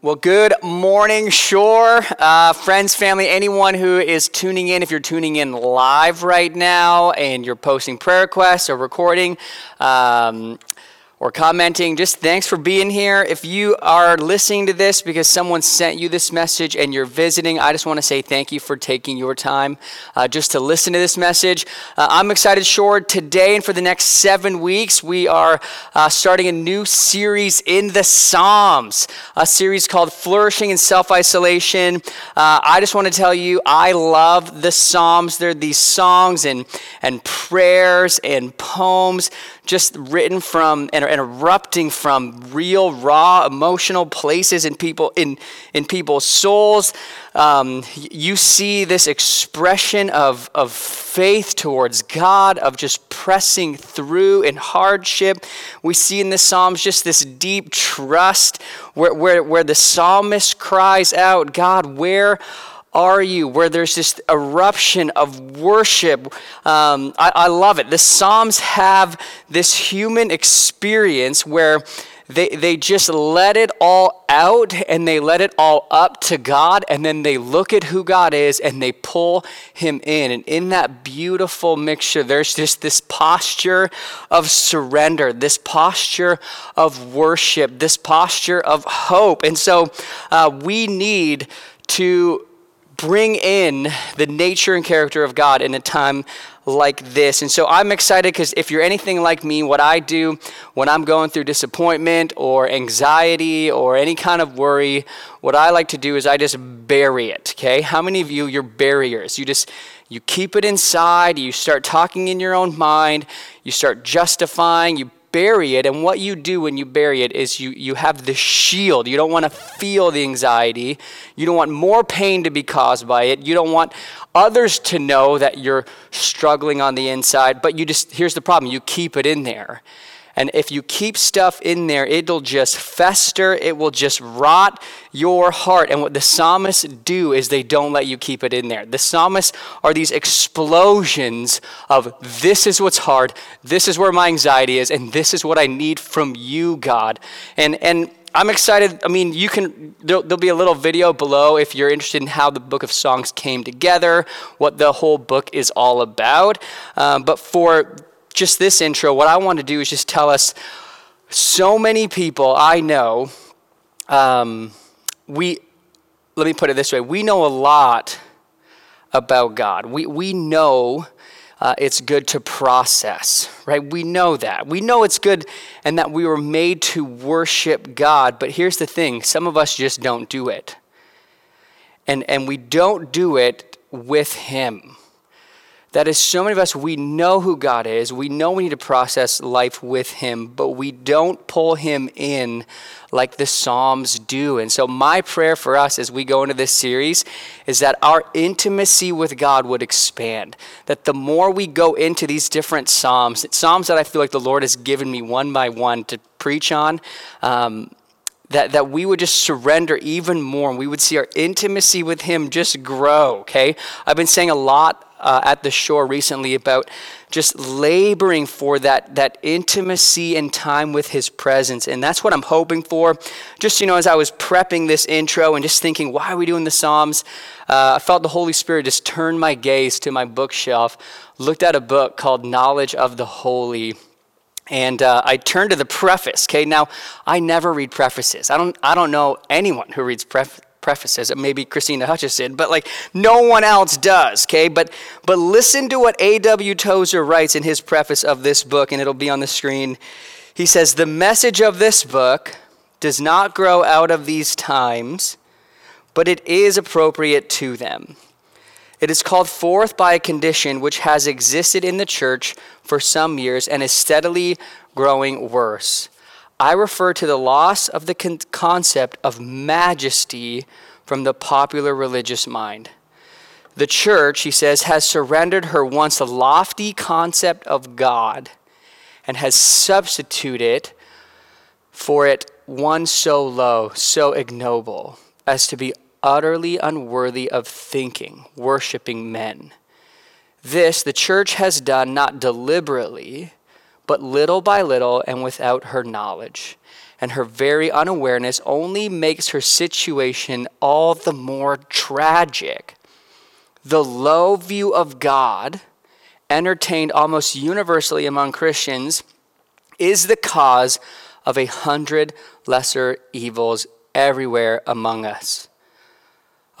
Well, good morning, Shore. Uh, friends, family, anyone who is tuning in, if you're tuning in live right now and you're posting prayer requests or recording, um, or commenting, just thanks for being here. If you are listening to this because someone sent you this message and you're visiting, I just want to say thank you for taking your time uh, just to listen to this message. Uh, I'm excited, Shore. Today and for the next seven weeks, we are uh, starting a new series in the Psalms, a series called Flourishing in Self Isolation. Uh, I just want to tell you, I love the Psalms. They're these songs and, and prayers and poems just written from and, and erupting from real raw emotional places in people in in people's souls. Um, you see this expression of, of faith towards god of just pressing through in hardship. We see in the psalms just this deep trust where, where, where the psalmist cries out god where are you? Where there's this eruption of worship. Um, I, I love it. The Psalms have this human experience where they, they just let it all out and they let it all up to God, and then they look at who God is and they pull Him in. And in that beautiful mixture, there's just this posture of surrender, this posture of worship, this posture of hope. And so uh, we need to bring in the nature and character of God in a time like this. And so I'm excited because if you're anything like me, what I do when I'm going through disappointment or anxiety or any kind of worry, what I like to do is I just bury it, okay? How many of you, you're barriers? You just, you keep it inside, you start talking in your own mind, you start justifying, you bury it. And what you do when you bury it is you, you have the shield. You don't want to feel the anxiety. You don't want more pain to be caused by it. You don't want others to know that you're struggling on the inside but you just here's the problem. You keep it in there and if you keep stuff in there, it'll just fester, it will just rot your heart. And what the psalmists do is they don't let you keep it in there. The psalmists are these explosions of this is what's hard, this is where my anxiety is, and this is what I need from you, God. And and I'm excited. I mean, you can, there'll, there'll, be a little video below if you're interested in how the book of Psalms came together, what the whole book is all about. Um, but for just this intro, what I want to do is just tell us so many people I know, um, we, let me put it this way, we know a lot about God. We, we know uh, it's good to process, right? We know that. We know it's good and that we were made to worship God. But here's the thing some of us just don't do it. And, and we don't do it with Him. That is, so many of us, we know who God is. We know we need to process life with Him, but we don't pull Him in like the Psalms do. And so, my prayer for us as we go into this series is that our intimacy with God would expand. That the more we go into these different Psalms, Psalms that I feel like the Lord has given me one by one to preach on, um, that, that we would just surrender even more and we would see our intimacy with Him just grow, okay? I've been saying a lot uh, at the shore recently about just laboring for that, that intimacy and time with his presence. And that's what I'm hoping for. Just, you know, as I was prepping this intro and just thinking, why are we doing the Psalms? Uh, I felt the Holy Spirit just turn my gaze to my bookshelf, looked at a book called Knowledge of the Holy. And uh, I turned to the preface. Okay, now I never read prefaces. I don't. I don't know anyone who reads pref- prefaces. Maybe Christina Hutchison, but like no one else does, okay? But but listen to what A.W. Tozer writes in his preface of this book, and it'll be on the screen. He says, The message of this book does not grow out of these times, but it is appropriate to them. It is called forth by a condition which has existed in the church for some years and is steadily growing worse. I refer to the loss of the con- concept of majesty from the popular religious mind. The church, he says, has surrendered her once lofty concept of God and has substituted for it one so low, so ignoble, as to be utterly unworthy of thinking, worshiping men. This the church has done not deliberately, but little by little and without her knowledge, and her very unawareness only makes her situation all the more tragic. The low view of God, entertained almost universally among Christians, is the cause of a hundred lesser evils everywhere among us.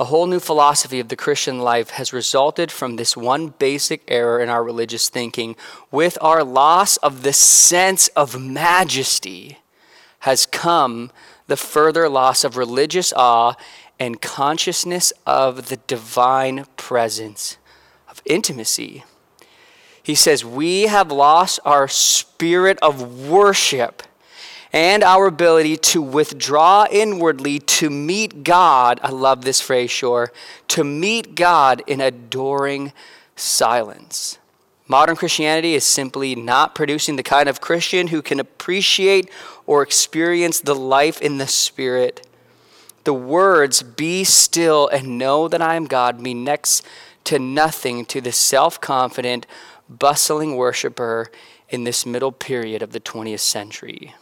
A whole new philosophy of the Christian life has resulted from this one basic error in our religious thinking. With our loss of the sense of majesty has come the further loss of religious awe and consciousness of the divine presence, of intimacy. He says, We have lost our spirit of worship and our ability to withdraw inwardly to meet God. I love this phrase, sure, to meet God in adoring silence. Modern Christianity is simply not producing the kind of Christian who can appreciate or experience the life in the Spirit. The words, be still and know that I am God, mean next to nothing to the self confident, bustling worshiper in this middle period of the 20th century.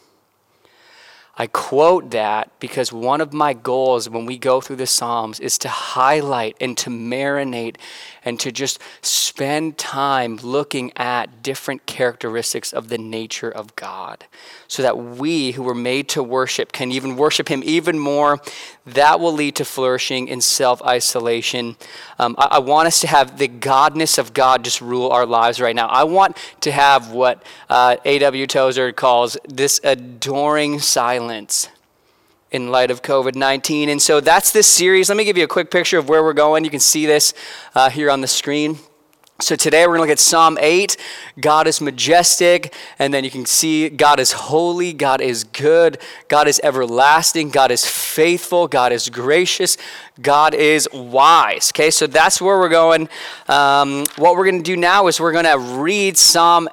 I quote that because one of my goals when we go through the Psalms is to highlight and to marinate and to just spend time looking at different characteristics of the nature of God so that we who were made to worship can even worship Him even more. That will lead to flourishing in self isolation. Um, I, I, want us to have the godness of God just rule our lives right now. I want to have what uh, A.W. Tozer calls this adoring silence in light of COVID 19. And so that's this series. Let me give you a quick picture of where we're going. You can see this uh, here on the screen. So today we're going to look at Psalm 8. God is majestic, and then you can see God is holy, God is good, God is everlasting, God is faithful, God is gracious, God is wise. Okay, so that's where we're going. Um, what we're going to do now is we're going to read Psalm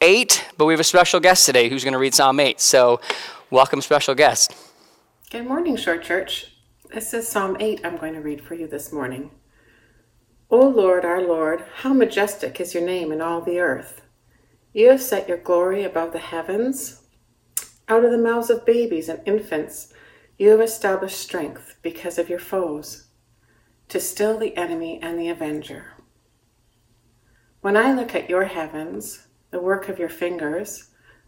8, but we have a special guest today who's going to read Psalm 8. So welcome, special guest. Good morning, Shore Church. This is Psalm 8 I'm going to read for you this morning. O Lord, our Lord, how majestic is your name in all the earth. You have set your glory above the heavens. Out of the mouths of babies and infants, you have established strength because of your foes, to still the enemy and the avenger. When I look at your heavens, the work of your fingers,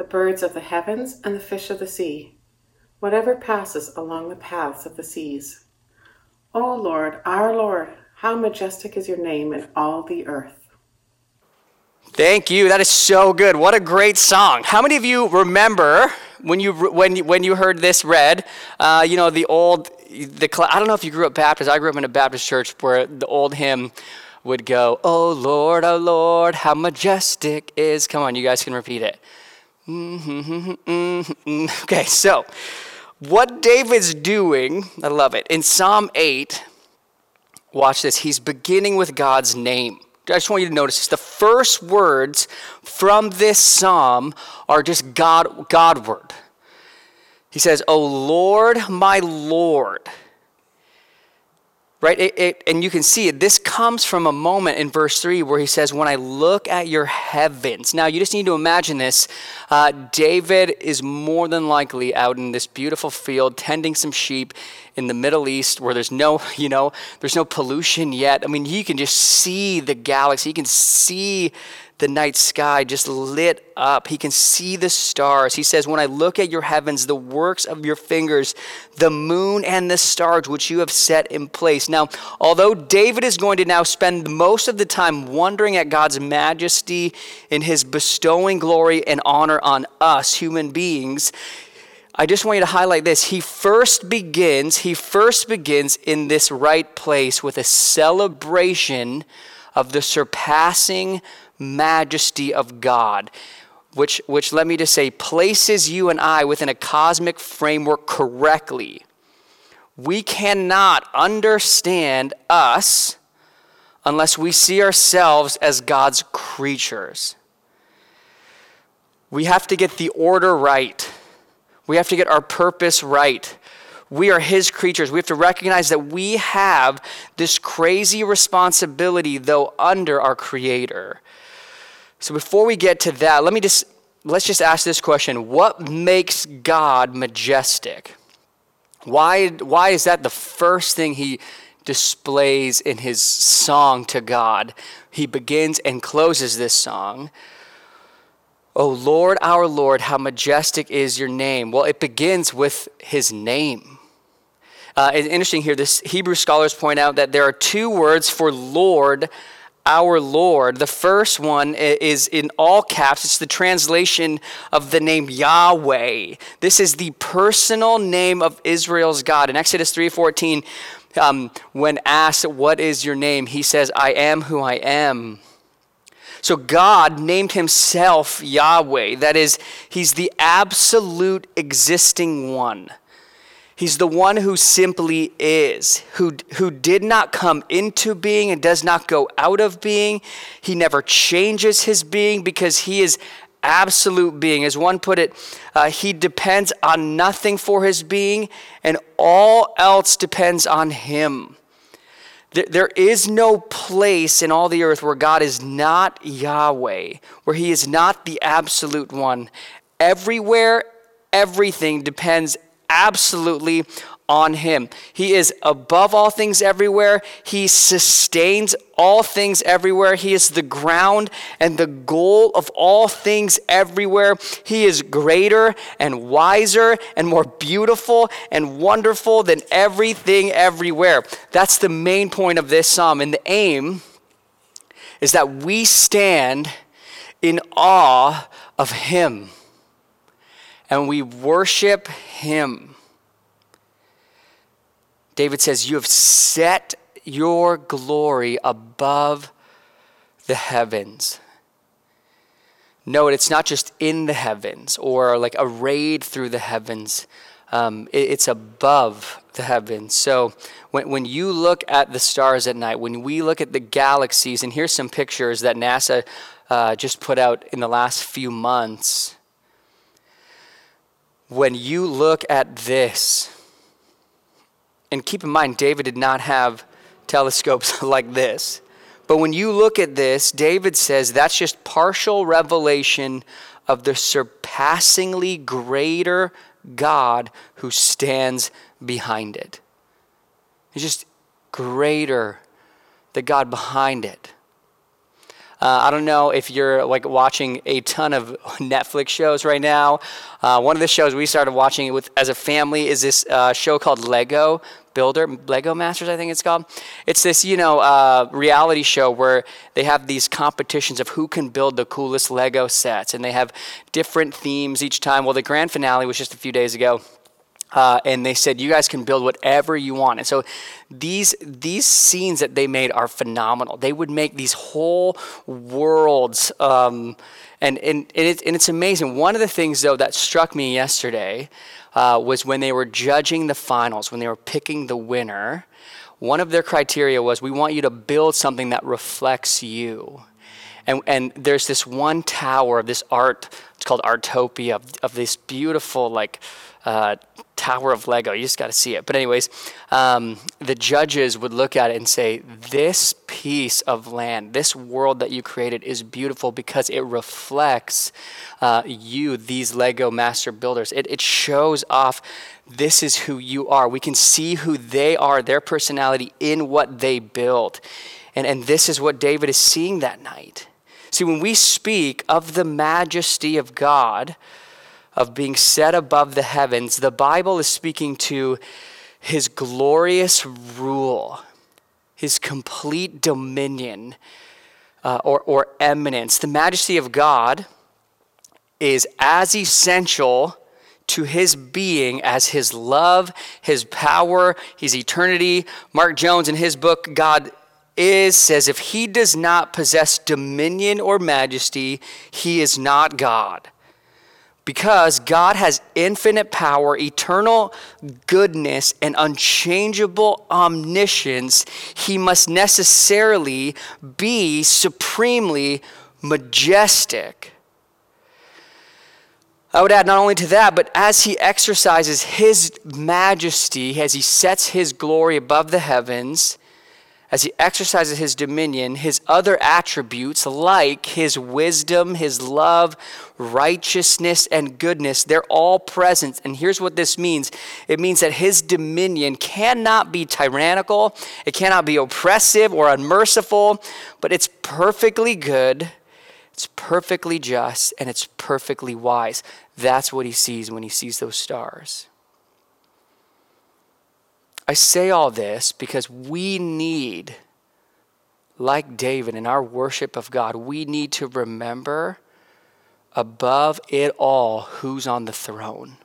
the birds of the heavens, and the fish of the sea, whatever passes along the paths of the seas. O Lord, our Lord, how majestic is your name in all the earth. Thank you. That is so good. What a great song. How many of you remember when you when you, when you heard this read? Uh, you know the old the I don't know if you grew up Baptist. I grew up in a Baptist church where the old hymn would go, "Oh Lord, oh Lord, how majestic is." Come on, you guys can repeat it. Mm-hmm. Okay, so what David's doing, I love it. In Psalm 8, watch this. He's beginning with God's name. I just want you to notice this. The first words from this psalm are just God, Godward. He says, O Lord, my Lord. Right? It, it, and you can see it. This comes from a moment in verse 3 where he says, When I look at your heavens. Now, you just need to imagine this. Uh, David is more than likely out in this beautiful field tending some sheep in the Middle East where there's no, you know, there's no pollution yet. I mean, he can just see the galaxy. He can see the night sky just lit up. He can see the stars. He says, When I look at your heavens, the works of your fingers, the moon and the stars which you have set in place. Now, although David is going to now spend most of the time wondering at God's majesty in his bestowing glory and honor on us, human beings, I just want you to highlight this. He first begins, he first begins in this right place with a celebration of the surpassing majesty of God, which, which let me just say, places you and I within a cosmic framework correctly. We cannot understand us unless we see ourselves as God's creatures. We have to get the order right. We have to get our purpose right. We are His creatures. We have to recognize that we have this crazy responsibility, though, under our Creator. So before we get to that, let me just let's just ask this question: What makes God majestic? Why, why is that the first thing He displays in His song to God? He begins and closes this song. O Lord, our Lord, how majestic is your name. Well, it begins with his name. Uh, it's interesting here, this Hebrew scholars point out that there are two words for Lord, our Lord. The first one is in all caps, it's the translation of the name Yahweh. This is the personal name of Israel's God. In Exodus 3:14, um, when asked, What is your name? he says, I am who I am. So God named himself Yahweh. That is, he's the absolute existing one. He's the one who simply is, who, who did not come into being and does not go out of being. He never changes his being because he is absolute being. As one put it, uh, he depends on nothing for his being, and all else depends on him. There is no place in all the earth where God is not Yahweh, where He is not the absolute one. Everywhere, everything depends absolutely on him. He is above all things everywhere. He sustains all things everywhere. He is the ground and the goal of all things everywhere. He is greater and wiser and more beautiful and wonderful than everything everywhere. That's the main point of this psalm. And the aim is that we stand in awe of him and we worship him. David says, You have set your glory above the heavens. No, it's not just in the heavens or like arrayed through the heavens. Um, it, it's above the heavens. So when, when you look at the stars at night, when we look at the galaxies, and here's some pictures that NASA uh, just put out in the last few months. When you look at this, and keep in mind, David did not have telescopes like this. But when you look at this, David says that's just partial revelation of the surpassingly greater God who stands behind it. It's just greater, the God behind it. Uh, I don't know if you're like watching a ton of Netflix shows right now. Uh, one of the shows we started watching with as a family is this uh, show called Lego Builder, Lego Masters, I think it's called. It's this, you know, uh, reality show where they have these competitions of who can build the coolest Lego sets, and they have different themes each time. Well, the grand finale was just a few days ago. Uh, and they said you guys can build whatever you want and so these these scenes that they made are phenomenal they would make these whole worlds um, and, and, and, and it's amazing one of the things though that struck me yesterday uh, was when they were judging the finals, when they were picking the winner, one of their criteria was we want you to build something that reflects you. And, and there's this one tower of this art, it's called Artopia, of, of this beautiful, like, uh, tower of Lego. You just got to see it. But, anyways, um, the judges would look at it and say, This piece of land, this world that you created is beautiful because it reflects uh, you, these Lego master builders. It, it shows off this is who you are. We can see who they are, their personality in what they build. And, and this is what David is seeing that night. See, when we speak of the majesty of God, of being set above the heavens, the Bible is speaking to his glorious rule, his complete dominion uh, or, or eminence. The majesty of God is as essential to his being as his love, his power, his eternity. Mark Jones, in his book, God is, says if he does not possess dominion or majesty, he is not God Because God has infinite power, eternal goodness, and unchangeable omniscience, he must necessarily be supremely majestic. I would add not only to that, but as he exercises his majesty, as he sets his glory above the heavens, as he exercises his dominion, his other attributes, like his wisdom, his love, righteousness, and goodness, they're all present. And here's what this means it means that his dominion cannot be tyrannical, it cannot be oppressive or unmerciful, but it's perfectly good, it's perfectly just, and it's perfectly wise. That's what he sees when he sees those stars. I say all this because we need, like David in our worship of God, we need to remember above it all who's on the throne.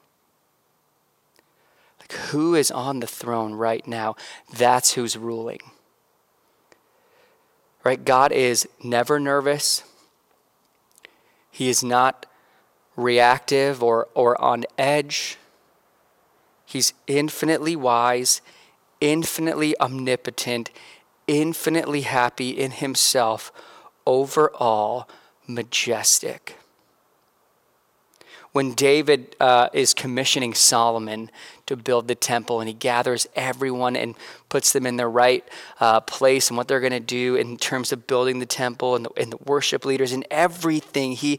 Like, who is on the throne right now? That's who's ruling. Right? God is never nervous. He is not reactive or, or on edge. He's infinitely wise infinitely omnipotent, infinitely happy in himself, overall majestic. When David uh, is commissioning Solomon to build the temple and he gathers everyone and puts them in their right uh, place and what they're going to do in terms of building the temple and the, and the worship leaders and everything, he,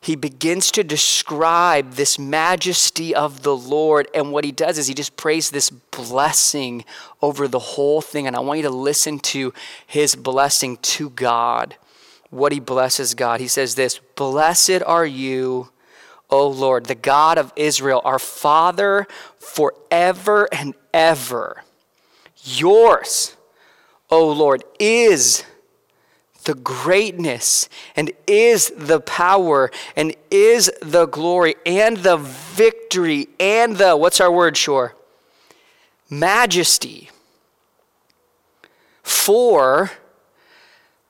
he begins to describe this majesty of the Lord. And what he does is he just prays this blessing over the whole thing. And I want you to listen to his blessing to God, what he blesses God. He says this Blessed are you, O Lord, the God of Israel, our Father forever and ever. Yours, O Lord, is the greatness and is the power and is the glory and the victory and the, what's our word, Sure? Majesty. For,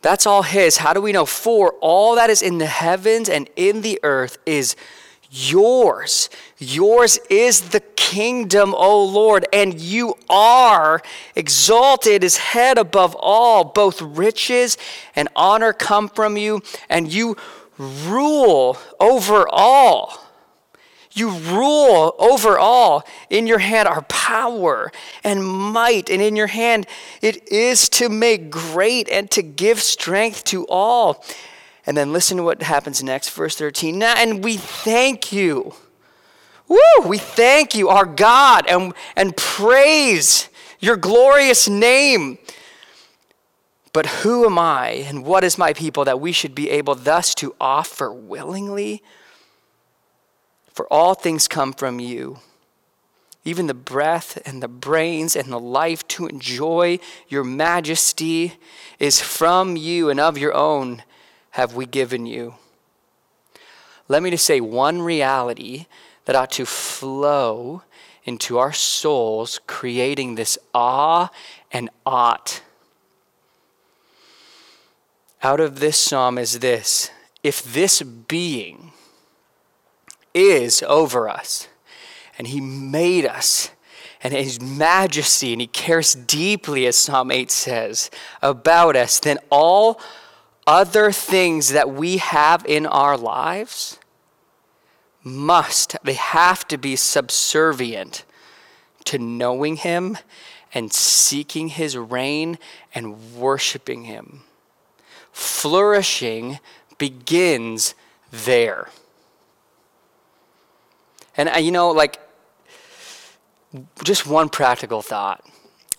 that's all His. How do we know? For all that is in the heavens and in the earth is yours. Yours is the kingdom, O Lord, and you are exalted as head above all. Both riches and honor come from you, and you rule over all. You rule over all. In your hand are power and might, and in your hand it is to make great and to give strength to all. And then listen to what happens next, verse 13. Now, And we thank you. Woo! We thank you, our God, and, and praise your glorious name. But who am I and what is my people that we should be able thus to offer willingly? For all things come from you, even the breath and the brains and the life to enjoy your majesty is from you and of your own have we given you? Let me just say one reality that ought to flow into our souls, creating this awe and ought. Out of this psalm is this if this being is over us, and he made us, and his majesty, and he cares deeply, as Psalm 8 says, about us, then all other things that we have in our lives must, they have to be subservient to knowing Him and seeking His reign and worshiping Him. Flourishing begins there. And uh, you know, like, just one practical thought.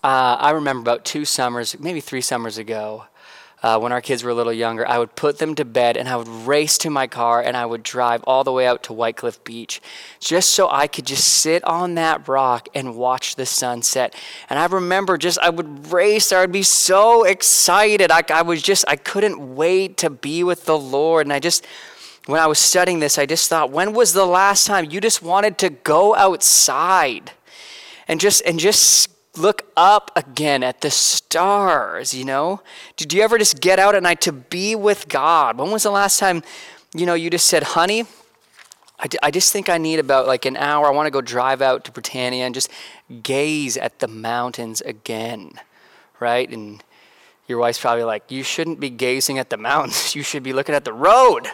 Uh, I remember about two summers, maybe three summers ago, uh, when our kids were a little younger, I would put them to bed and I would race to my car and I would drive all the way out to Whytecliff Beach just so I could just sit on that rock and watch the sunset. And I remember just, I would race, I would be so excited. I, I was just, I couldn't wait to be with the Lord. And I just, when I was studying this, I just thought, when was the last time you just wanted to go outside and just, and just look up again at the stars, you know? Did you ever just get out at night to be with God? When was the last time, you know, you just said, honey, I, d- I just think I need about like an hour. I want to go drive out to Britannia and just gaze at the mountains again, right? And your wife's probably like, you shouldn't be gazing at the mountains. You should be looking at the road.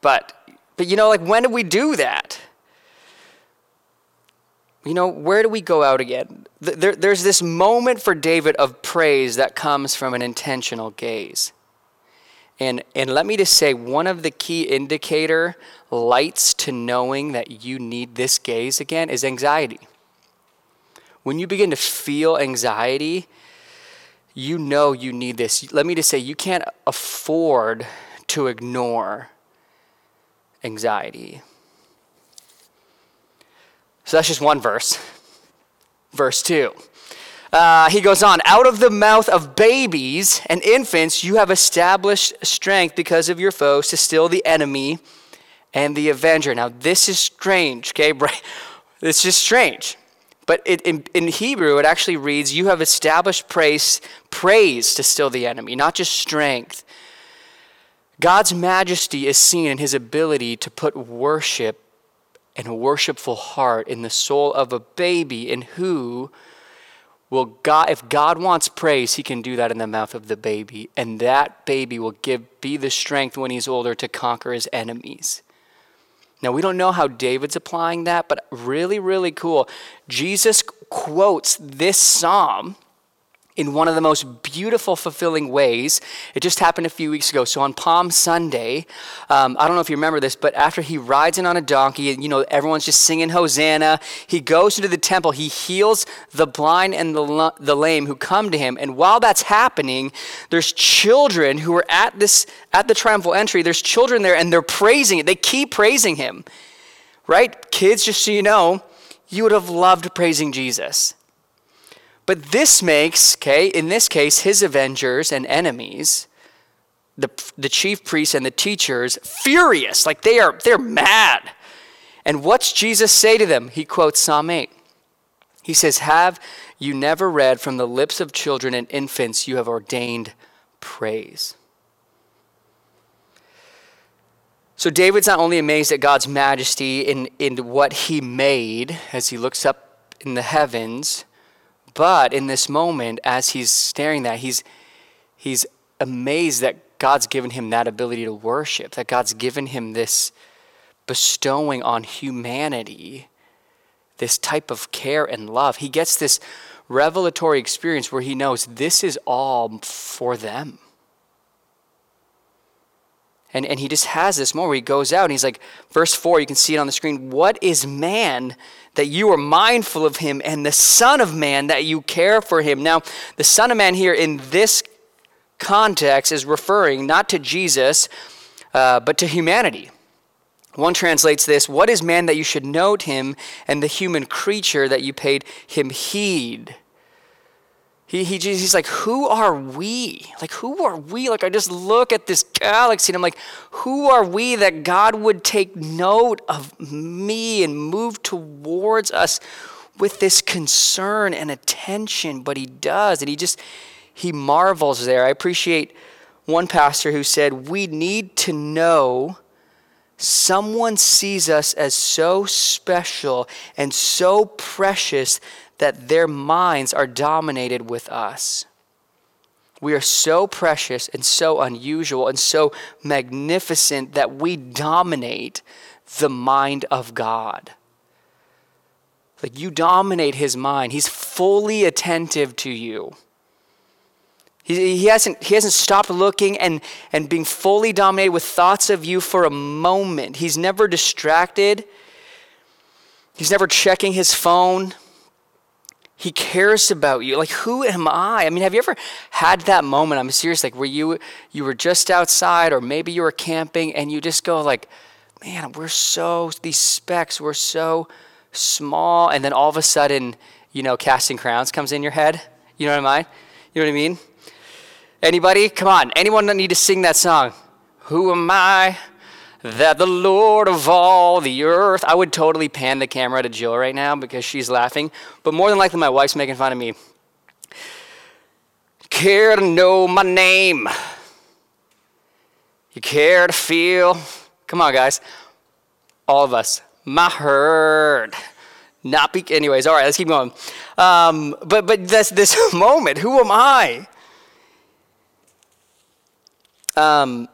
But, but you know, like when do we do that? You know, where do we go out again? There, there's this moment for David of praise that comes from an intentional gaze. And, and let me just say, one of the key indicator lights to knowing that you need this gaze again is anxiety. When you begin to feel anxiety, you know you need this. Let me just say, you can't afford to ignore anxiety. So that's just one verse. Verse 2. Uh, he goes on, out of the mouth of babies and infants, you have established strength because of your foes to still the enemy and the avenger. Now, this is strange, okay? This is strange. But it, in, in Hebrew, it actually reads, You have established praise, praise to still the enemy, not just strength. God's majesty is seen in his ability to put worship and a worshipful heart in the soul of a baby in who will God if God wants praise, he can do that in the mouth of the baby. And that baby will give be the strength when he's older to conquer his enemies. Now, we don't know how David's applying that, but really, really cool. Jesus quotes this psalm in one of the most beautiful, fulfilling ways. It just happened a few weeks ago. So on Palm Sunday, um, I don't know if you remember this, but after he rides in on a donkey, and you know everyone's just singing Hosanna, he goes into the temple. He heals the blind and the, the lame who come to him. And while that's happening, there's children who are at this at the triumphal entry. There's children there, and they're praising it. They keep praising him, right? Kids, just so you know, you would have loved praising Jesus. But this makes, okay, in this case, his avengers and enemies, the, the chief priests and the teachers, furious. Like they are, they're mad. And what's Jesus say to them? He quotes Psalm 8. He says, Have you never read from the lips of children and infants you have ordained praise? So David's not only amazed at God's majesty in, in what he made as he looks up in the heavens, but in this moment, as he's staring that, he's, he's amazed that God's given him that ability to worship, that God's given him this bestowing on humanity, this type of care and love. He gets this revelatory experience where he knows this is all for them. And, and he just has this moment where he goes out and he's like, verse 4, you can see it on the screen. What is man that you are mindful of him, and the Son of Man that you care for him? Now, the Son of Man here in this context is referring not to Jesus, uh, but to humanity. One translates this What is man that you should note him, and the human creature that you paid him heed? He, he, he's like, who are we? Like, who are we? Like, I just look at this galaxy and I'm like, who are we that God would take note of me and move towards us with this concern and attention? But he does. And he just, he marvels there. I appreciate one pastor who said, we need to know someone sees us as so special and so precious that their minds are dominated with us. We are so precious and so unusual and so magnificent that we dominate the mind of God. Like you dominate his mind, he's fully attentive to you. He, he, hasn't, he hasn't stopped looking and, and being fully dominated with thoughts of you for a moment. He's never distracted. He's never checking his phone. He cares about you. Like, who am I? I mean, have you ever had that moment? I'm serious, like where you you were just outside, or maybe you were camping, and you just go like, "Man, we're so these specks, we're so small," and then all of a sudden, you know, casting crowns comes in your head. You know what I mean? You know what I mean? Anybody? Come on. Anyone that need to sing that song? Who am I? That the Lord of all the earth. I would totally pan the camera to Jill right now because she's laughing, but more than likely my wife's making fun of me. Care to know my name? You care to feel? Come on, guys. all of us. My herd. Not be. Anyways, all right, let's keep going. Um, but but this this moment. Who am I? Um,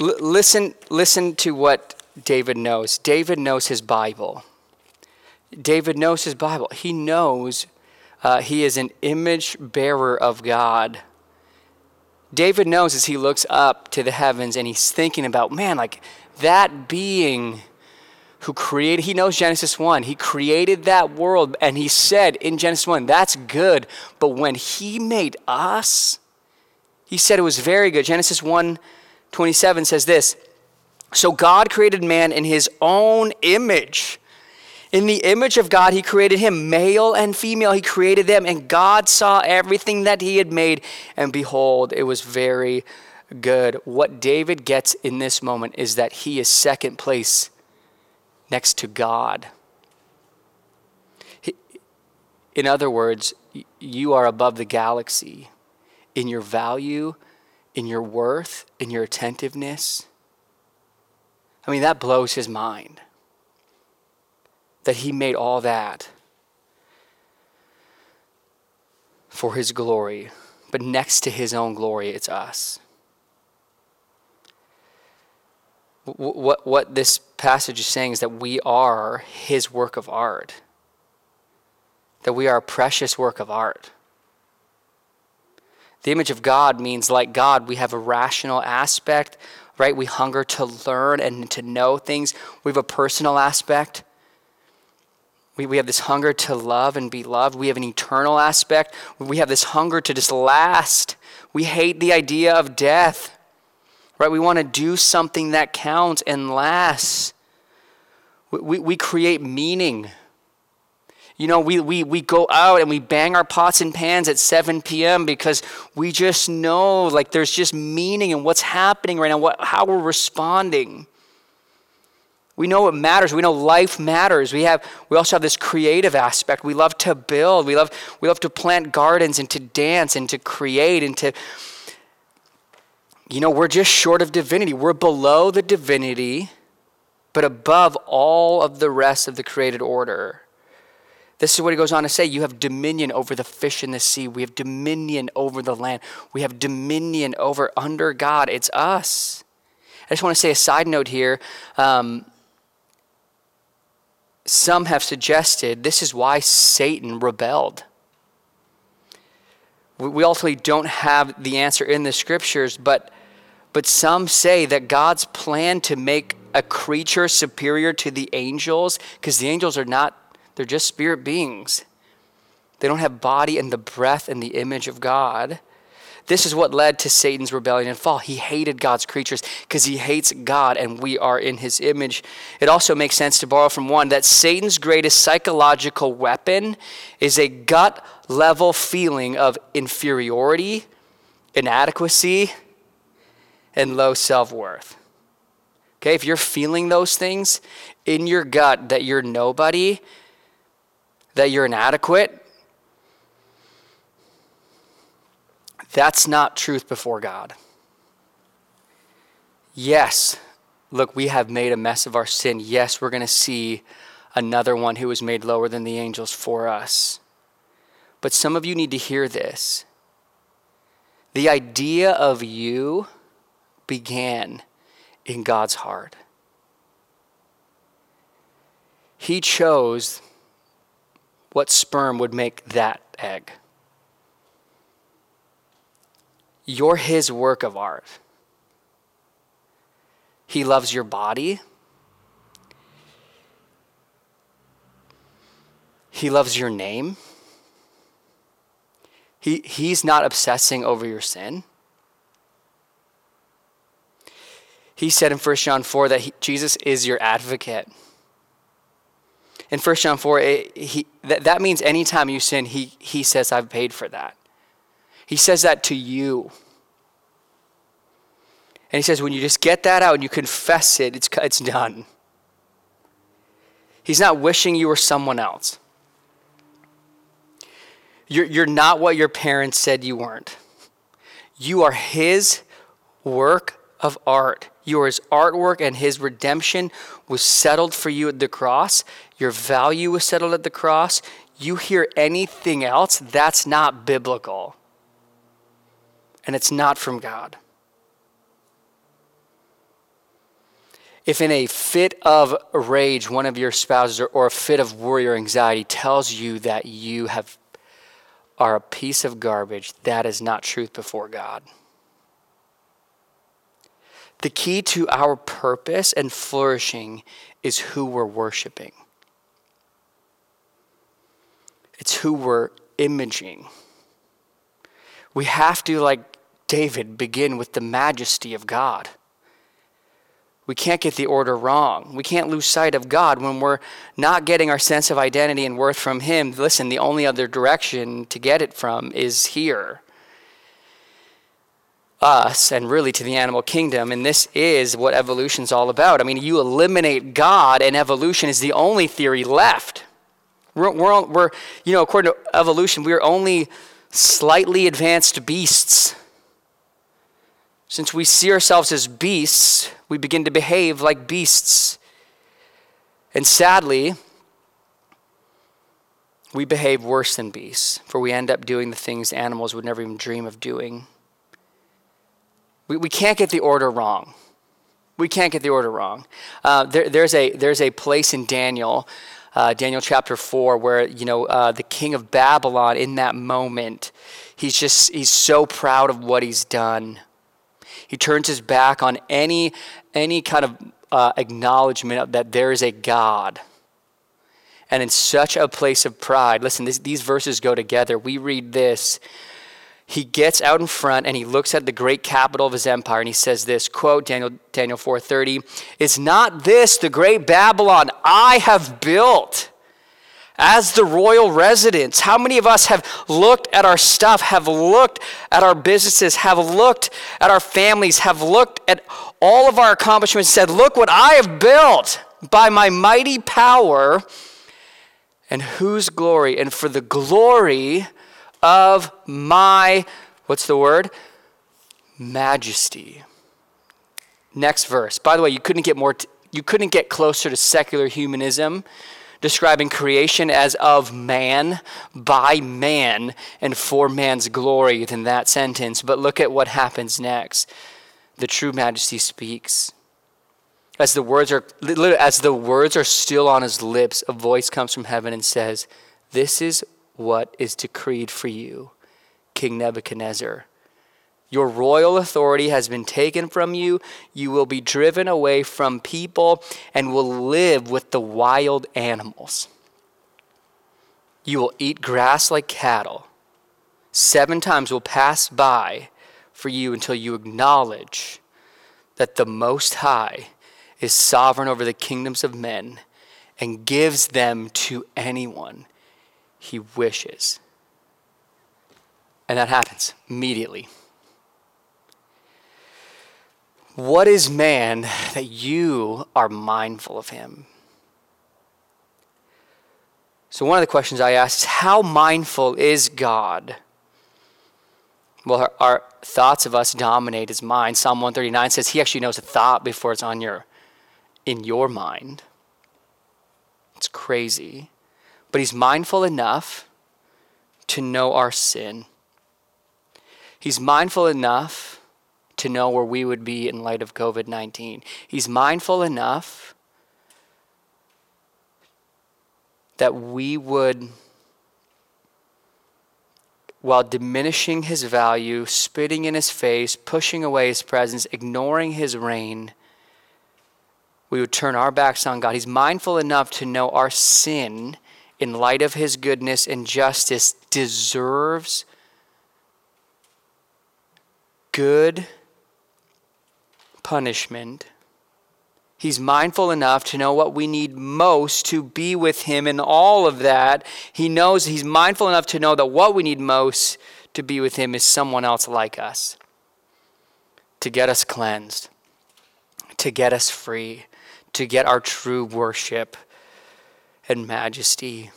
l- listen listen to what David knows. David knows his Bible. David knows his Bible. He knows uh, he is an image bearer of God. David knows as he looks up to the heavens and he's thinking about, man, like that being who created, he knows Genesis 1. He created that world and he said in Genesis 1, that's good. But when he made us, he said it was very good. Genesis 1 27 says this So God created man in his own image. In the image of God, he created him, male and female, he created them, and God saw everything that he had made, and behold, it was very good. What David gets in this moment is that he is second place next to God. In other words, you are above the galaxy in your value, in your worth, in your attentiveness. I mean, that blows his mind that he made all that for his glory. But next to his own glory, it's us. What, what this passage is saying is that we are his work of art, that we are a precious work of art. The image of God means, like God, we have a rational aspect, right? We hunger to learn and to know things. We have a personal aspect. We, we have this hunger to love and be loved. We have an eternal aspect. We have this hunger to just last. We hate the idea of death, right? We want to do something that counts and lasts. We, we, we create meaning. You know, we, we, we go out and we bang our pots and pans at 7 p.m. because we just know like there's just meaning in what's happening right now, what, how we're responding. We know it matters. We know life matters. We have we also have this creative aspect. We love to build. We love we love to plant gardens and to dance and to create and to you know, we're just short of divinity. We're below the divinity, but above all of the rest of the created order. This is what he goes on to say. You have dominion over the fish in the sea. We have dominion over the land. We have dominion over under God. It's us. I just want to say a side note here. Um, some have suggested this is why Satan rebelled. We ultimately don't have the answer in the scriptures, but, but some say that God's plan to make a creature superior to the angels, because the angels are not, they're just spirit beings. They don't have body and the breath and the image of God. This is what led to Satan's rebellion and fall. He hated God's creatures because he hates God and we are in his image. It also makes sense to borrow from one that Satan's greatest psychological weapon is a gut level feeling of inferiority, inadequacy, and low self worth. Okay, if you're feeling those things in your gut that you're nobody, that you're inadequate, That's not truth before God. Yes, look, we have made a mess of our sin. Yes, we're going to see another one who was made lower than the angels for us. But some of you need to hear this. The idea of you began in God's heart. He chose what sperm would make that egg. You're his work of art. He loves your body. He loves your name. He, he's not obsessing over your sin. He said in 1 John 4 that he, Jesus is your advocate. In 1 John 4, it, he, that, that means anytime you sin, he, he says, I've paid for that. He says that to you. And he says, when you just get that out and you confess it, it's, it's done. He's not wishing you were someone else. You're, you're not what your parents said you weren't. You are his work of art. You are his artwork, and his redemption was settled for you at the cross. Your value was settled at the cross. You hear anything else, that's not biblical. And it's not from God. If in a fit of rage, one of your spouses or, or a fit of worry or anxiety tells you that you have are a piece of garbage, that is not truth before God. The key to our purpose and flourishing is who we're worshiping. It's who we're imaging. We have to, like David, begin with the majesty of God. We can't get the order wrong. We can't lose sight of God when we're not getting our sense of identity and worth from Him. Listen, the only other direction to get it from is here. Us and really to the animal kingdom. And this is what evolution's all about. I mean, you eliminate God, and evolution is the only theory left. We're, we're, we're you know, according to evolution, we're only slightly advanced beasts. Since we see ourselves as beasts, we begin to behave like beasts. And sadly, we behave worse than beasts, for we end up doing the things animals would never even dream of doing. We, we can't get the order wrong. We can't get the order wrong. Uh, there, there's, a, there's a place in Daniel, uh, Daniel chapter 4, where, you know, uh, the king of Babylon, in that moment, he's just, he's so proud of what he's done he turns his back on any, any kind of uh, acknowledgement that there is a God. And in such a place of pride, listen, this, these verses go together. We read this. He gets out in front and he looks at the great capital of his empire and he says this quote Daniel Daniel 4:30 is not this the great Babylon I have built as the royal residence How many of us have looked at our stuff, have looked at our businesses, have looked at our families, have looked at all of our accomplishments, and said, Look what I have built by my mighty power, and whose glory? And for the glory of my, what's the word? Majesty. Next verse. By the way, you couldn't get more, t- you couldn't get closer to secular humanism describing creation as of man, by man, and for man's glory than that sentence. But look at what happens next. The true majesty speaks. As the words are as the words are still on his lips, a voice comes from heaven and says, "This is what is decreed for you, King Nebuchadnezzar." Your royal authority has been taken from you. You will be driven away from people and will live with the wild animals. You will eat grass like cattle. Seven times will pass by for you until you acknowledge that the Most High is sovereign over the kingdoms of men and gives them to anyone he wishes. And that happens immediately. What is man that you are mindful of him? So, one of the questions I ask is how mindful is God? Well, our, our, thoughts of us dominate his mind. Psalm 139 says he actually knows a thought before it's on your in your mind. It's crazy. But he's mindful enough to know our sin. He's mindful enough to know where we would be in light of COVID 19. He's mindful enough that we would, while diminishing his value, spitting in his face, pushing away his presence, ignoring his reign, we would turn our backs on God. He's mindful enough to know our sin in light of his goodness and justice deserves good punishment. He's mindful enough to know what we need most to be with Him in all of that. He knows He's mindful enough to know that what we need most to be with Him is someone else like us to get us cleansed, to get us free, to get our true worship and majesty.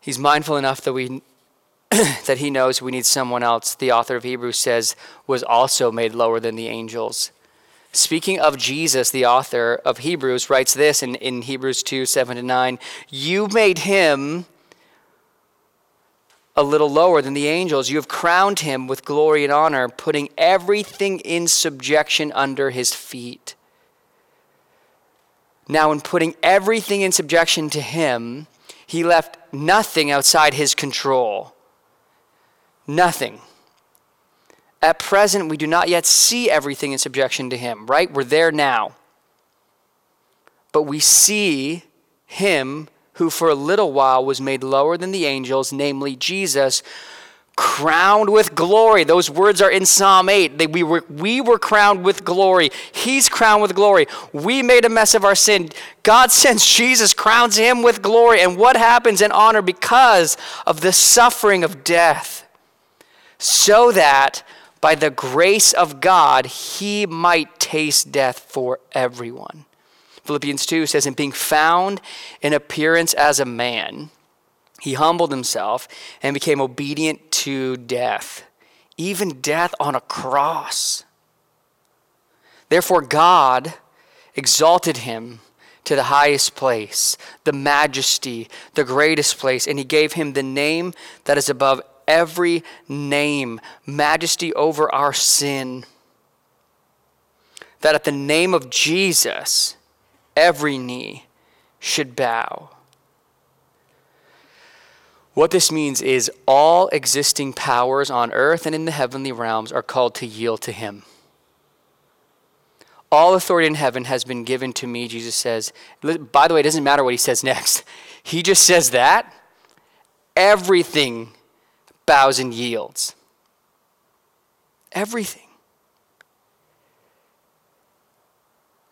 He's mindful enough that we that he knows we need someone else, the author of Hebrews says, was also made lower than the angels. Speaking of Jesus, the author of Hebrews writes this in, in Hebrews 2 7 to 9 You made him a little lower than the angels. You have crowned him with glory and honor, putting everything in subjection under his feet. Now, in putting everything in subjection to him, he left nothing outside his control. Nothing. At present, we do not yet see everything in subjection to Him, right? We're there now. But we see Him who for a little while was made lower than the angels, namely Jesus, crowned with glory. Those words are in Psalm 8. They, we, were, we were crowned with glory. He's crowned with glory. We made a mess of our sin. God sends Jesus, crowns him with glory. And what happens in honor because of the suffering of death? So that by the grace of God, he might taste death for everyone. Philippians 2 says, In being found in appearance as a man, he humbled himself and became obedient to death, even death on a cross. Therefore, God exalted him to the highest place, the majesty, the greatest place, and he gave him the name that is above every name, majesty over our sin. That at the name of Jesus, every knee should bow. What this means is all existing powers on earth and in the heavenly realms are called to yield to him. All authority in heaven has been given to me, Jesus says. By the way, it doesn't matter what he says next. He just says that. Everything bows and yields. Everything.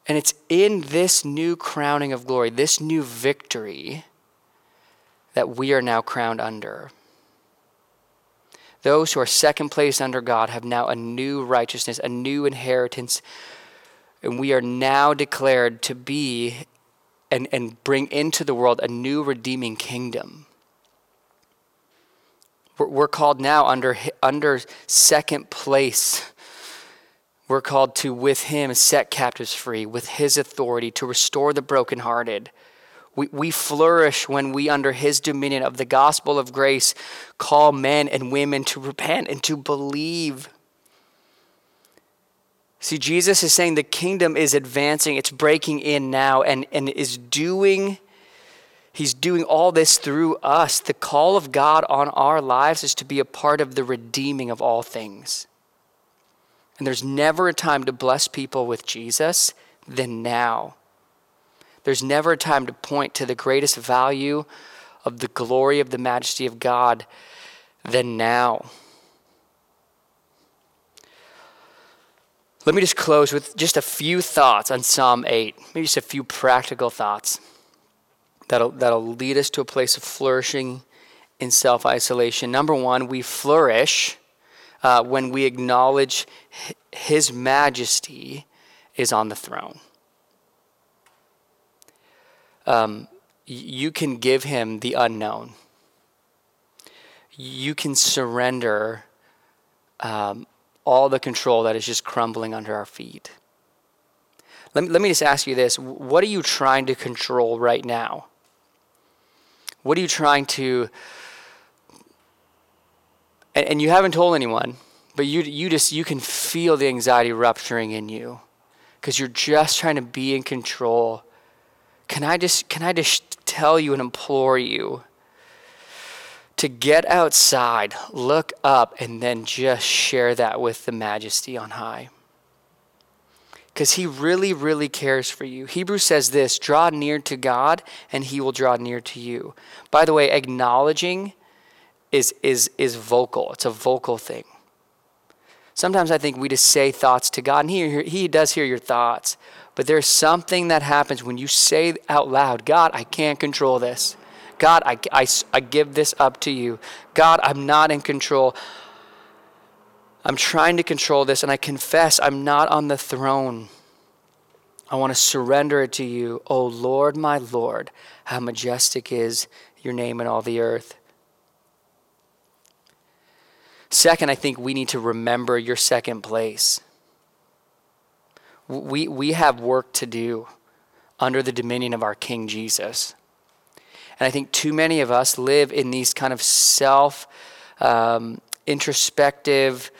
And it's in this new crowning of glory, this new victory, that we are now crowned under. Those who are second place under God have now a new righteousness, a new inheritance, and we are now declared to be and, and bring into the world a new redeeming kingdom. We're, called now under, under second place. We're called to, with Him, set captives free, with His authority to restore the brokenhearted. We, we flourish when we, under His dominion of the gospel of grace, call men and women to repent and to believe. See, Jesus is saying the kingdom is advancing, it's breaking in now, and, and is doing He's doing all this through us. The call of God on our lives is to be a part of the redeeming of all things. And there's never a time to bless people with Jesus than now. There's never a time to point to the greatest value of the glory of the majesty of God than now. Let me just close with just a few thoughts on Psalm 8, maybe just a few practical thoughts that'll, that'll lead us to a place of flourishing in self isolation. Number one, we flourish uh, when we acknowledge His majesty is on the throne. Um, you can give Him the unknown, you can surrender um, all the control that is just crumbling under our feet. Let me, let me just ask you this what are you trying to control right now? What are you trying to and, and you haven't told anyone, but you you just you can feel the anxiety rupturing in you because you're just trying to be in control. Can I just can I just tell you and implore you to get outside, look up and then just share that with the majesty on high? because he really, really cares for you. Hebrews says this draw near to God, and he will draw near to you. By the way, acknowledging is, is, is vocal, it's a vocal thing. Sometimes I think we just say thoughts to God, and he, he does hear your thoughts. But there's something that happens when you say out loud, God, I can't control this. God, I, I, I give this up to you. God, I'm not in control. I'm trying to control this, and I confess I'm not on the throne. I want to surrender it to you. Oh Lord, my Lord, how majestic is your name in all the earth. Second, I think we need to remember your second place. We, we have work to do under the dominion of our King Jesus. And I think too many of us live in these kind of self um, introspective,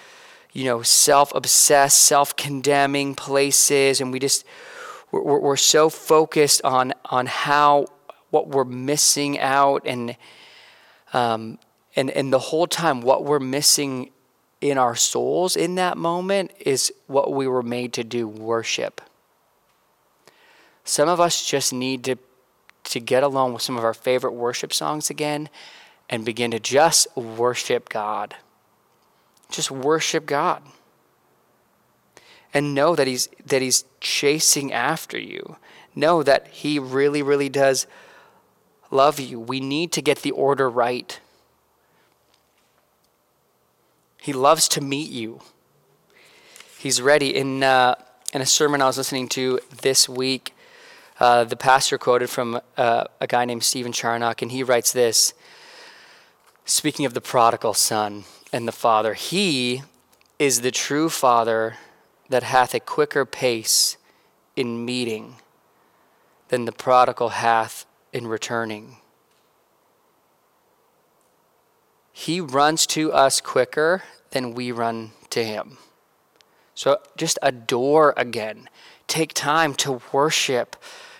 you know, self obsessed, self condemning places. And we just, we're, we're so focused on, on how, what we're missing out and, um, and, and the whole time, what we're missing in our souls in that moment is what we were made to do worship. Some of us just need to, to get along with some of our favorite worship songs again and begin to just worship God. Just worship God. And know that he's that he's chasing after you. Know that he really really does love you. We need to get the order right. He loves to meet you. He's ready. In, uh, in a sermon I was listening to this week, uh, the pastor quoted from uh, a guy named Stephen Charnock, and he writes this speaking of the prodigal son and the father, he is the true father that hath a quicker pace in meeting than the prodigal hath in returning. He runs to us quicker than we run to him. So just adore again. Take time to worship.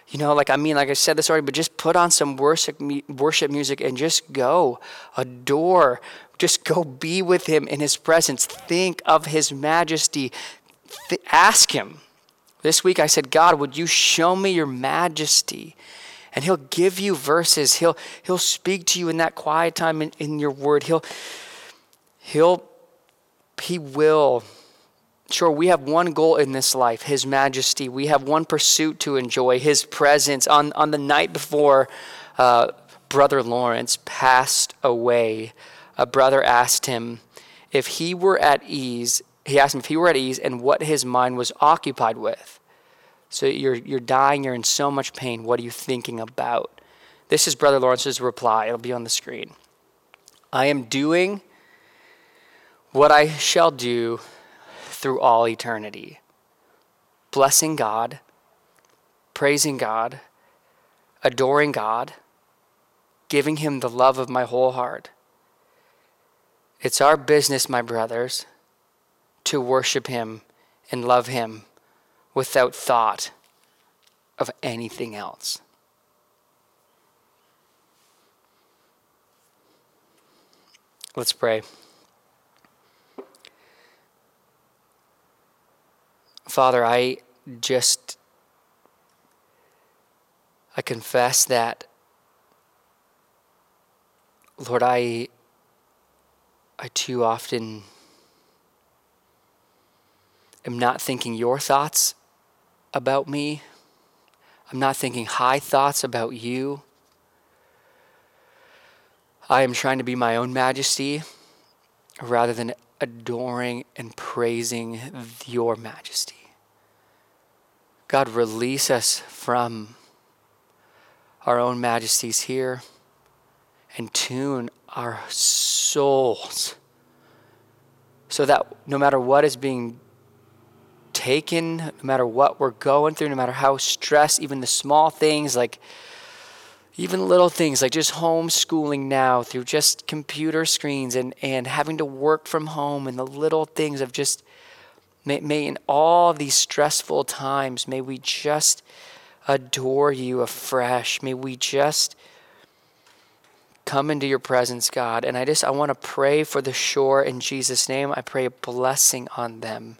You know, like I mean, like I said this already, but just put on some worship worship music and just go adore. Just go be with him in his presence. Think of his majesty. Th- ask him. This week I said, God, would you show me your majesty? And he'll give you verses. He'll he'll speak to you in that quiet time in, in your word. He'll he'll he will. Sure we have one goal in this life his majesty. We have one pursuit to enjoy his presence. On on the night before uh, brother lawrence passed away a brother asked him if he were at ease he asked him if he were at ease and what his mind was occupied with so you're, you're dying, you're in so much pain. What are you thinking about? This is Brother Lawrence's reply. It'll be on the screen. I am doing what I shall do through all eternity blessing God, praising God, adoring God, giving Him the love of my whole heart. It's our business, my brothers, to worship Him and love Him without thought of anything else. Let's pray. Father, I just I confess that Lord, I I too often am not thinking your thoughts about me. I'm not thinking high thoughts about you. I am trying to be my own majesty rather than adoring and praising your majesty. God, release us from our own majesties here and tune our souls so that no matter what is being taken, no matter what we're going through, no matter how stressed, even the small things like even little things like just homeschooling now through just computer screens and, and having to work from home and the little things of just may, may in all these stressful times may we just adore you afresh. May we just come into your presence god. And i just i want to pray for the shore in jesus name. I pray a blessing on them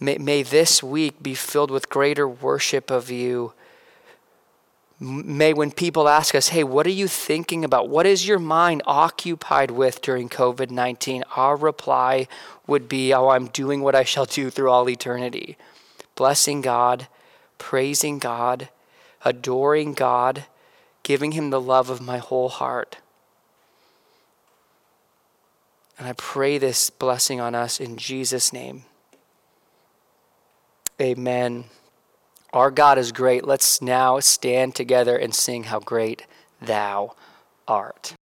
May, may this week be filled with greater worship of you. May, when people ask us, hey, what are you thinking about? What is your mind occupied with during COVID 19? Our reply would be, oh, I'm doing what I shall do through all eternity. Blessing God, praising God, adoring God, giving Him the love of my whole heart. And I pray this blessing on us in Jesus' name. Amen. Our God is great. Let's now stand together and sing how great thou art.